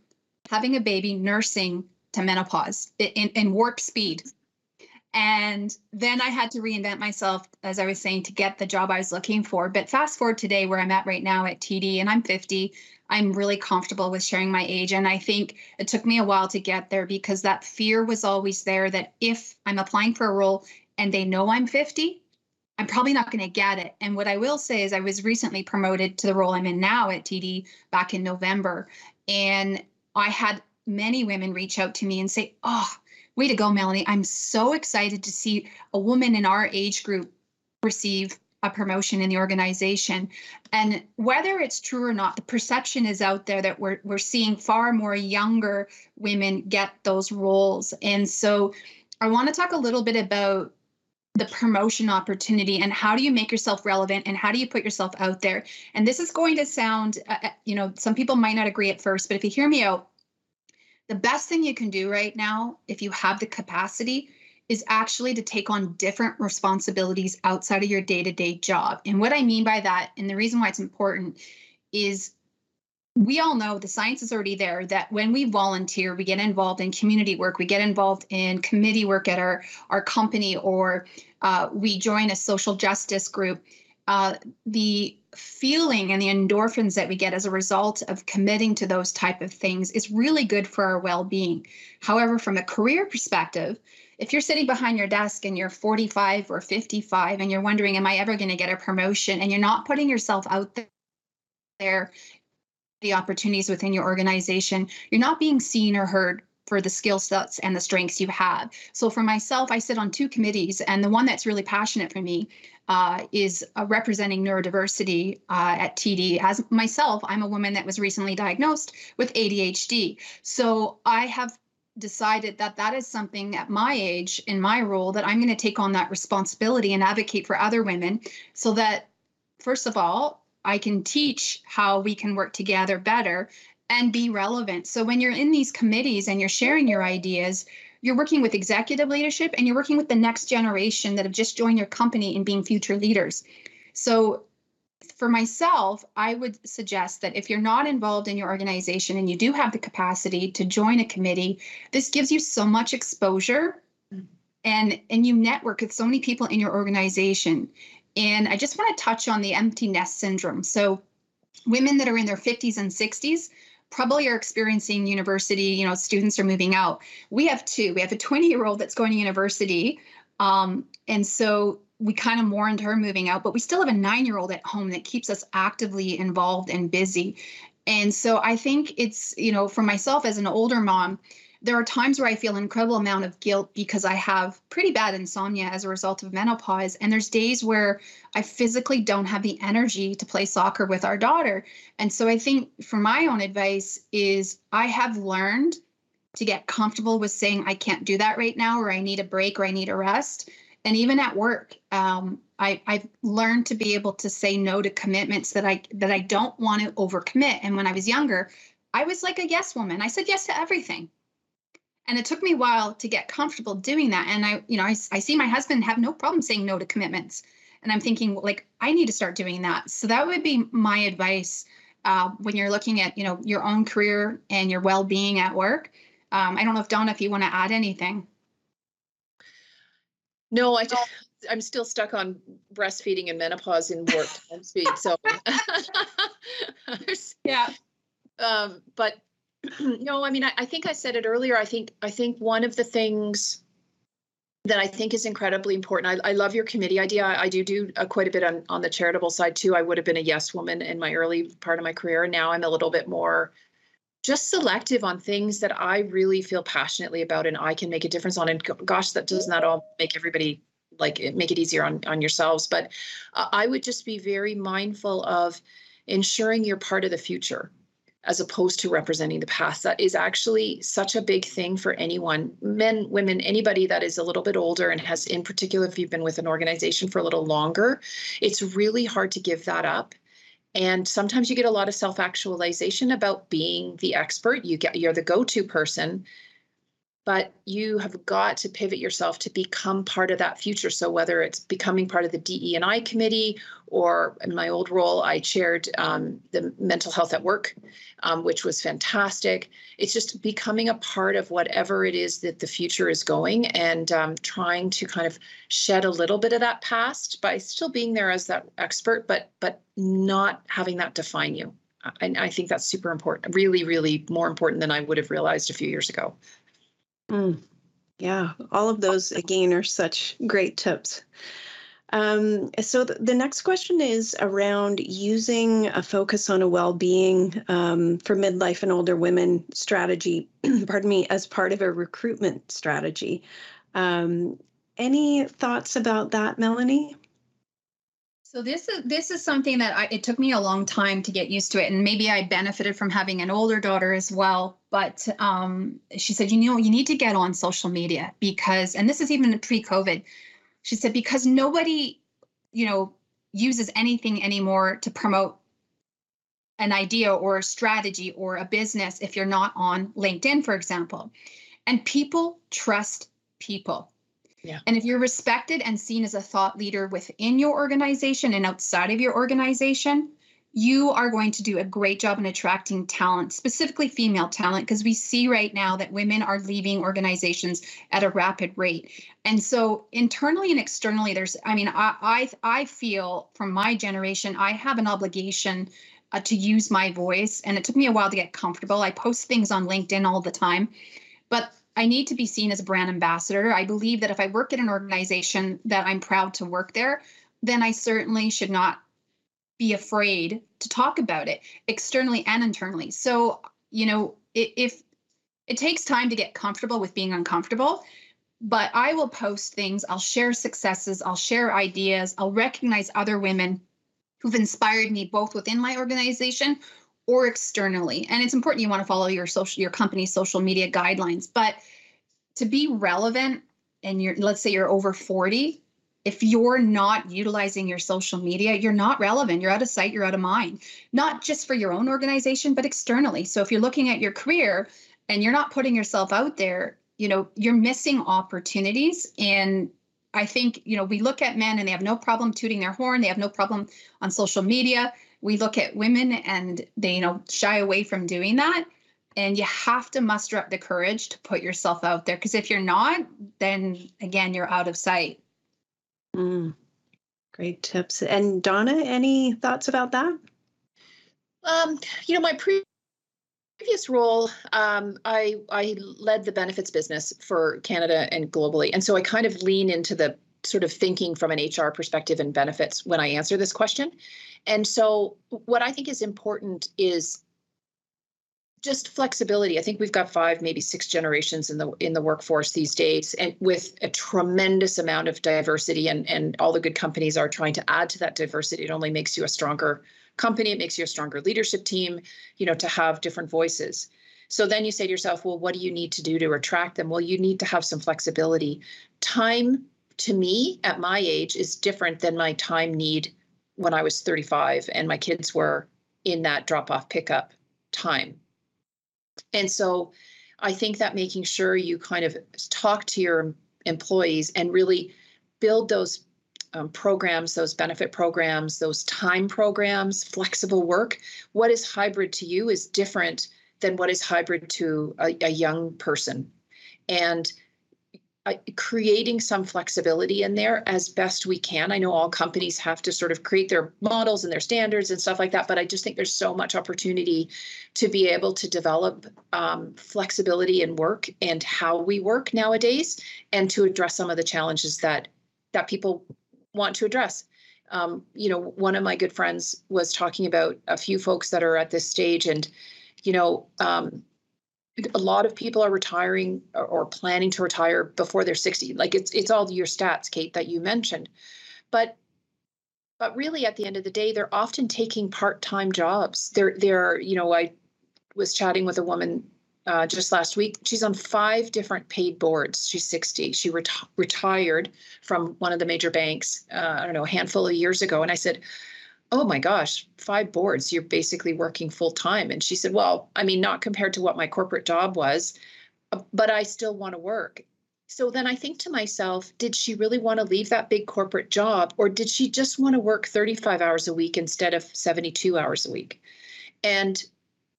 Speaker 3: having a baby, nursing to menopause in, in warp speed. And then I had to reinvent myself, as I was saying, to get the job I was looking for. But fast forward today, where I'm at right now at TD, and I'm 50. I'm really comfortable with sharing my age. And I think it took me a while to get there because that fear was always there that if I'm applying for a role and they know I'm 50, I'm probably not going to get it. And what I will say is, I was recently promoted to the role I'm in now at TD back in November. And I had many women reach out to me and say, Oh, way to go, Melanie. I'm so excited to see a woman in our age group receive a promotion in the organization. And whether it's true or not, the perception is out there that we're we're seeing far more younger women get those roles. And so I want to talk a little bit about the promotion opportunity and how do you make yourself relevant and how do you put yourself out there and this is going to sound uh, uh you know some people might not agree at first but if you hear me out the best thing you can do right now if you have the capacity is actually to take on different responsibilities outside of your day to day job. And what I mean by that, and the reason why it's important, is we all know the science is already there that when we volunteer, we get involved in community work, we get involved in committee work at our, our company, or uh, we join a social justice group. Uh, the feeling and the endorphins that we get as a result of committing to those type of things is really good for our well-being however from a career perspective if you're sitting behind your desk and you're 45 or 55 and you're wondering, am I ever going to get a promotion? And you're not putting yourself out there, the opportunities within your organization, you're not being seen or heard for the skill sets and the strengths you have. So for myself, I sit on two committees, and the one that's really passionate for me uh, is uh, representing neurodiversity uh, at TD. As myself, I'm a woman that was recently diagnosed with ADHD. So I have decided that that is something at my age in my role that i'm going to take on that responsibility and advocate for other women so that first of all i can teach how we can work together better and be relevant so when you're in these committees and you're sharing your ideas you're working with executive leadership and you're working with the next generation that have just joined your company and being future leaders so for myself, I would suggest that if you're not involved in your organization and you do have the capacity to join a committee, this gives you so much exposure mm-hmm. and and you network with so many people in your organization. And I just want to touch on the empty nest syndrome. So women that are in their 50s and 60s probably are experiencing university, you know, students are moving out. We have two. We have a 20 year old that's going to university. Um, and so we kind of mourned her moving out, but we still have a nine year old at home that keeps us actively involved and busy. And so I think it's, you know, for myself as an older mom, there are times where I feel an incredible amount of guilt because I have pretty bad insomnia as a result of menopause. And there's days where I physically don't have the energy to play soccer with our daughter. And so I think for my own advice is I have learned to get comfortable with saying I can't do that right now, or I need a break, or I need a rest and even at work um, I, i've learned to be able to say no to commitments that i that i don't want to overcommit and when i was younger i was like a yes woman i said yes to everything and it took me a while to get comfortable doing that. And i you know i, I see my husband have no problem saying no to commitments. And i'm thinking like i need to start doing that. So that would be my advice uh, when you're looking at you know your own career and your well-being at work. Um, i don't know if donna if you want to add anything.
Speaker 2: No, I just, I'm still stuck on breastfeeding and menopause in work [laughs] time speed. So, [laughs]
Speaker 3: yeah.
Speaker 2: Um, but [clears throat] no, I mean, I, I think I said it earlier. I think I think one of the things that I think is incredibly important. I, I love your committee idea. I, I do do uh, quite a bit on on the charitable side too. I would have been a yes woman in my early part of my career. Now I'm a little bit more just selective on things that I really feel passionately about and I can make a difference on. And gosh, that does not all make everybody like make it easier on on yourselves. But uh, I would just be very mindful of ensuring you're part of the future as opposed to representing the past. That is actually such a big thing for anyone, men, women, anybody that is a little bit older and has, in particular, if you've been with an organization for a little longer, it's really hard to give that up. And sometimes you get a lot of self actualization about being the expert. You get you're the go to person, but you have got to pivot yourself to become part of that future. So whether it's becoming part of the DE and I committee, or in my old role, I chaired um, the mental health at work, um, which was fantastic. It's just becoming a part of whatever it is that the future is going, and um, trying to kind of shed a little bit of that past by still being there as that expert, but but not having that define you. And I think that's super important. Really, really more important than I would have realized a few years ago.
Speaker 1: Mm, yeah, all of those again are such great tips. Um, so th- the next question is around using a focus on a well-being um, for midlife and older women strategy, [clears throat] pardon me, as part of a recruitment strategy. Um, any thoughts about that, Melanie?
Speaker 3: So this is this is something that I, it took me a long time to get used to it, and maybe I benefited from having an older daughter as well. But um, she said, you know, you need to get on social media because, and this is even pre-COVID. She said because nobody, you know, uses anything anymore to promote an idea or a strategy or a business if you're not on LinkedIn, for example. And people trust people.
Speaker 2: Yeah.
Speaker 3: And if you're respected and seen as a thought leader within your organization and outside of your organization, you are going to do a great job in attracting talent, specifically female talent, because we see right now that women are leaving organizations at a rapid rate. And so internally and externally, there's, I mean, I I, I feel from my generation, I have an obligation uh, to use my voice. And it took me a while to get comfortable. I post things on LinkedIn all the time. But I need to be seen as a brand ambassador. I believe that if I work at an organization that I'm proud to work there, then I certainly should not be afraid to talk about it externally and internally. So, you know, if, if it takes time to get comfortable with being uncomfortable, but I will post things, I'll share successes, I'll share ideas, I'll recognize other women who've inspired me both within my organization or externally. And it's important you want to follow your social your company's social media guidelines, but to be relevant and you're let's say you're over 40, if you're not utilizing your social media, you're not relevant. You're out of sight, you're out of mind. Not just for your own organization, but externally. So if you're looking at your career and you're not putting yourself out there, you know, you're missing opportunities and I think, you know, we look at men and they have no problem tooting their horn. They have no problem on social media we look at women and they you know shy away from doing that. And you have to muster up the courage to put yourself out there because if you're not then again you're out of sight.
Speaker 1: Mm, great tips. And donna any thoughts about that?
Speaker 2: Um you know my pre- previous role um, I, I led the benefits business for canada and globally. And so i kind of lean into the sort of thinking from an hr perspective and benefits when i answer this question and so what I think is important is just flexibility. I think we've got five, maybe six generations in the in the workforce these days, and with a tremendous amount of diversity, and and all the good companies are trying to add to that diversity. It only makes you a stronger company. It makes you a stronger leadership team. You know, to have different voices. So then you say to yourself, well, what do you need to do to attract them? Well, you need to have some flexibility. Time to me at my age is different than my time need when I was 35 and my kids were in that drop off pickup time. And so I think that making sure you kind of talk to your employees and really build those um, programs, those benefit programs, those time programs, flexible work. What is hybrid to you is different than what is hybrid to a, a young person. And creating some flexibility in there as best we can. I know all companies have to sort of create their models and their standards and stuff like that, but I just think there's so much opportunity to be able to develop um, flexibility in work and how we work nowadays, and to address some of the challenges that that people want to address. Um, you know, one of my good friends was talking about a few folks that are at this stage and you know, um, a lot of people are retiring or, planning to retire before they're 60. Like it's it's all your stats, Kate, that you mentioned. But but really at the end of the day, they're often taking part-time jobs. They're they're, you know, I was chatting with a woman uh, just last week. She's on five different paid boards. She's 60. She reti- retired from one of the major banks, uh, I don't know, a handful of years ago. And I said, Oh my gosh, five boards, you're basically working full time. And she said, Well, I mean, not compared to what my corporate job was, uh, but I still want to work. So then I think to myself, did she really want to leave that big corporate job or did she just want to work 35 hours a week instead of 72 hours a week? And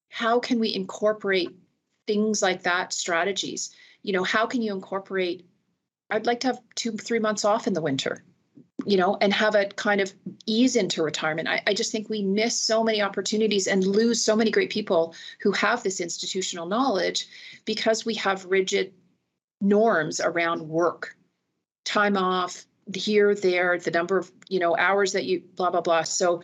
Speaker 2: how can we incorporate things like that strategies you know how can you incorporate i'd like to have two three months off in the winter you know and have a kind of ease into retirement. I, I just think we miss so many opportunities and lose so many great people who have this institutional knowledge because we have rigid norms around work. Time off here there the number of you know hours that you blah blah blah. So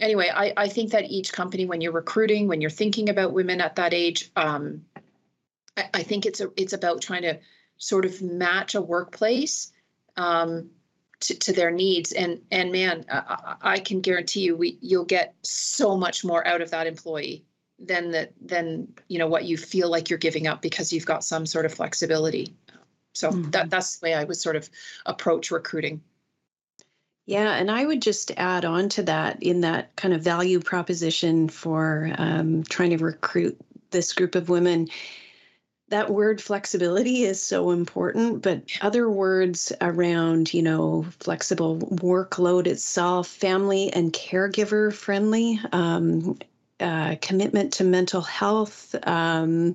Speaker 2: anyway i, I think that each company when you're recruiting when you're thinking about women at that age um, I, I think it's a it's about trying to sort of match a workplace um, to, to their needs. And and man I, I can guarantee you we you'll get so much more out of that employee than that than you know what you feel like you're giving up because you've got some sort of flexibility. So mm-hmm. that that's the way i would sort of approach recruiting.
Speaker 1: Yeah, and I would just add on to that in that kind of value proposition for um, trying to recruit this group of women that word flexibility is so important, but other words around, you know, flexible workload itself, family and caregiver friendly, um, uh, commitment to mental health, um,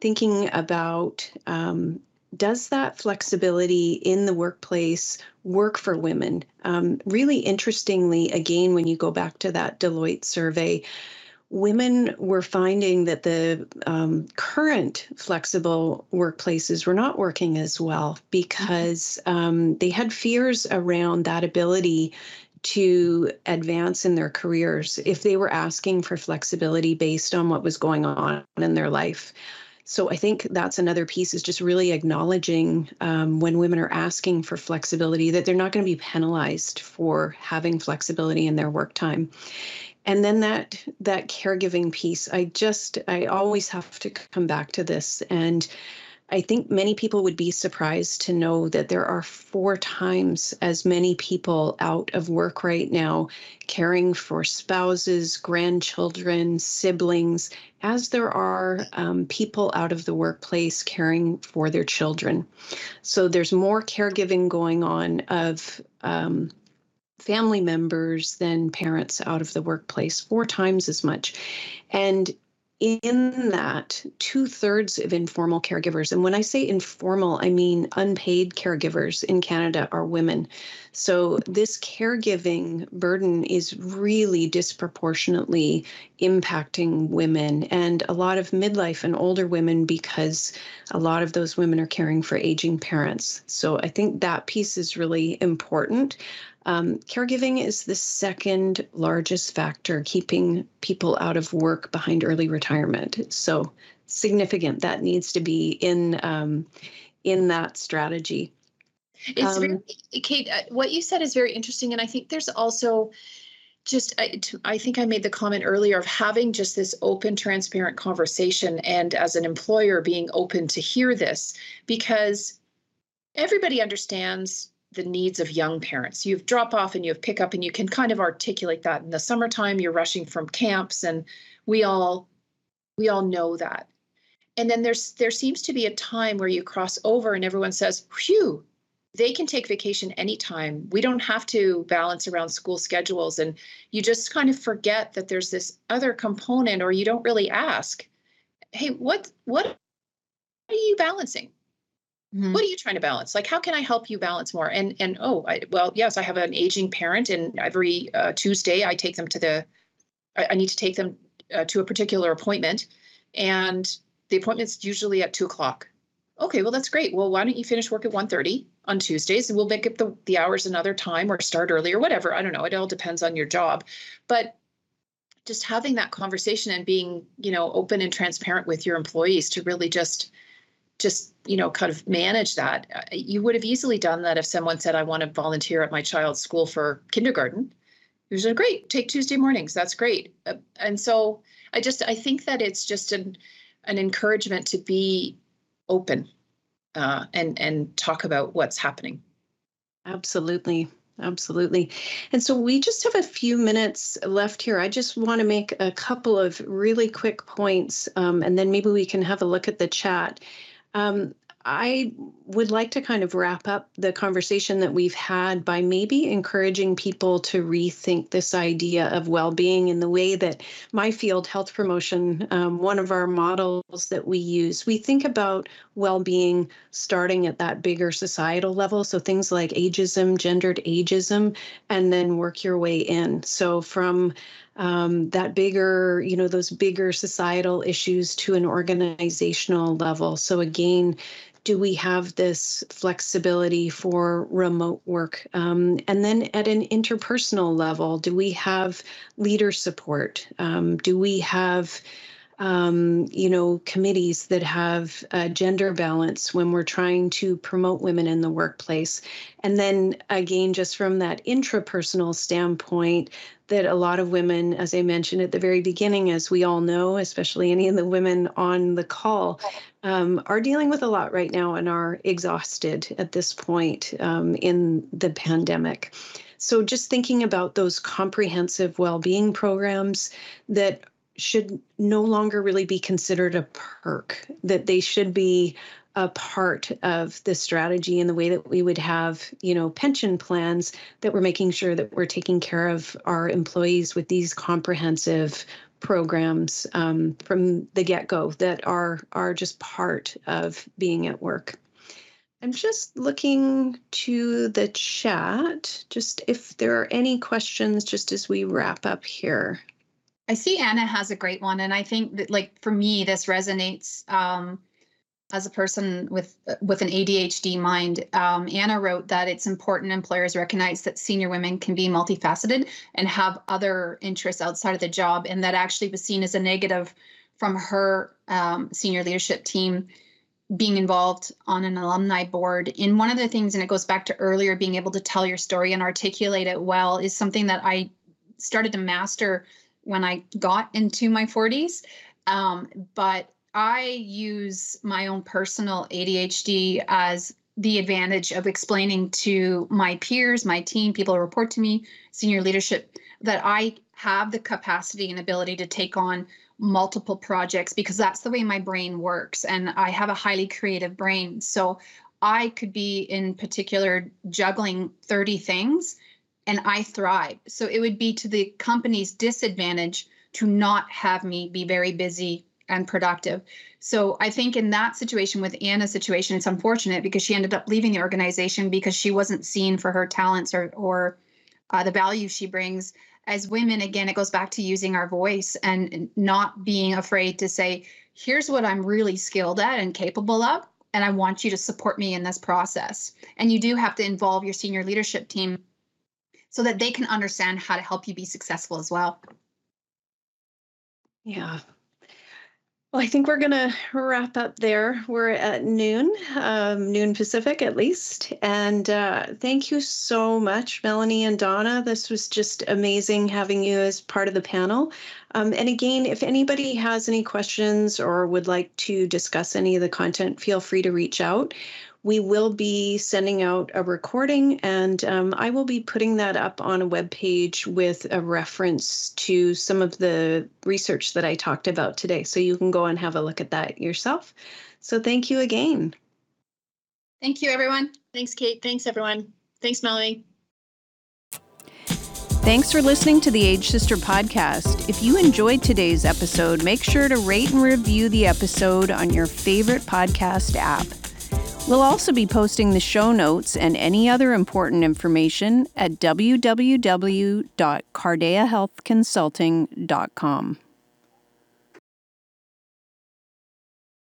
Speaker 1: thinking about um, does that flexibility in the workplace work for women? Um, really interestingly, again, when you go back to that Deloitte survey, women were finding that the um, current flexible workplaces were not working as well because um, they had fears around that ability to advance in their careers if they were asking for flexibility based on what was going on in their life. So I think that's another piece is just really acknowledging um, when women are asking for flexibility that they're not going to be penalized for having flexibility in their work time and then that that caregiving piece i just i always have to come back to this and i think many people would be surprised to know that there are four times as many people out of work right now caring for spouses grandchildren siblings as there are um, people out of the workplace caring for their children. So there's more caregiving going on of um, family members than parents out of the workplace, four times as much. And in that, two thirds of informal caregivers, and when I say informal, I mean unpaid caregivers in Canada are women. So this caregiving burden is really disproportionately impacting women and a lot of midlife and older women because a lot of those women are caring for aging parents. So I think that piece is really important. Um, caregiving is the second largest factor keeping people out of work behind early retirement. So significant that needs to be in um, in that strategy.
Speaker 2: It's um, very, Kate. Uh, what you said is very interesting, and I think there's also just I, I think I made the comment earlier of having just this open, transparent conversation, and as an employer being open to hear this because everybody understands the needs of young parents. You have drop off and you have pick up, and you can kind of articulate that. In the summertime, you're rushing from camps, and we all we all know that. And then there's there seems to be a time where you cross over, and everyone says, "Phew." They can take vacation anytime. We don't have to balance around school schedules. And you just kind of forget that there's this other component, or you don't really ask, hey, what what are you balancing? Mm-hmm. What are you trying to balance? Like, how can I help you balance more? And and oh, I, well, yes, I have an aging parent, and every uh, Tuesday I take them to the. I, I need to take them uh, to a particular appointment, and the appointment's usually at two o'clock. Okay, well that's great. Well, why don't you finish work at 1.30 on Tuesdays, and we'll make up the the hours another time, or start early, or whatever. I don't know. It all depends on your job, but just having that conversation and being you know open and transparent with your employees to really just just you know kind of manage that uh, you would have easily done that if someone said i want to volunteer at my child's school for kindergarten you said great take tuesday mornings that's great uh, and so i just i think that it's just an an encouragement to be open uh, and and talk about what's happening
Speaker 1: absolutely Absolutely. And so we just have a few minutes left here. I just want to make a couple of really quick points, um, and then maybe we can have a look at the chat. Um, I would like to kind of wrap up the conversation that we've had by maybe encouraging people to rethink this idea of well being in the way that my field, health promotion, um, one of our models that we use, we think about well being starting at that bigger societal level. So things like ageism, gendered ageism, and then work your way in. So from um, that bigger, you know, those bigger societal issues to an organizational level. So again, do we have this flexibility for remote work? Um, and then at an interpersonal level, do we have leader support? Um, do we have um, you know, committees that have gender balance when we're trying to promote women in the workplace. And then again, just from that intrapersonal standpoint, that a lot of women, as I mentioned at the very beginning, as we all know, especially any of the women on the call, um, are dealing with a lot right now and are exhausted at this point um, in the pandemic. So, just thinking about those comprehensive well being programs that should no longer really be considered a perk, that they should be a part of the strategy in the way that we would have, you know, pension plans that we're making sure that we're taking care of our employees with these comprehensive programs um, from the get-go that are are just part of being at work. I'm just looking to the chat, just if there are any questions, just as we wrap up here.
Speaker 3: I see Anna has a great one, and I think that, like for me, this resonates. Um, as a person with with an ADHD mind, um, Anna wrote that it's important employers recognize that senior women can be multifaceted and have other interests outside of the job, and that actually was seen as a negative from her um, senior leadership team being involved on an alumni board. And one of the things, and it goes back to earlier, being able to tell your story and articulate it well is something that I started to master when I got into my 40s. Um, but I use my own personal ADHD as the advantage of explaining to my peers, my team, people who report to me, senior leadership, that I have the capacity and ability to take on multiple projects because that's the way my brain works. And I have a highly creative brain. So I could be in particular juggling 30 things and I thrive. So it would be to the company's disadvantage to not have me be very busy and productive. So I think in that situation with Anna's situation, it's unfortunate because she ended up leaving the organization because she wasn't seen for her talents or or uh, the value she brings. As women, again, it goes back to using our voice and not being afraid to say, "Here's what I'm really skilled at and capable of." And I want you to support me in this process. And you do have to involve your senior leadership team so that they can understand how to help you be successful as well.
Speaker 1: Yeah, well, I think we're going to wrap up there. We're at noon, um, noon Pacific at least. And uh, thank you so much, Melanie and Donna. This was just amazing having you as part of the panel. Um, and again, if anybody has any questions or would like to discuss any of the content, feel free to reach out we will be sending out a recording and um, I will be putting that up on a web page with a reference to some of the research that I talked about today. So you can go and have a look at that yourself. So thank you again.
Speaker 3: Thank you, everyone.
Speaker 2: Thanks, Kate. Thanks, everyone. Thanks, Melanie.
Speaker 1: Thanks for listening to the Age Sister podcast. If you enjoyed today's episode, make sure to rate and review the episode on your favorite podcast app. We'll also be posting the show notes and any other important information at www.cardeahealthconsulting.com.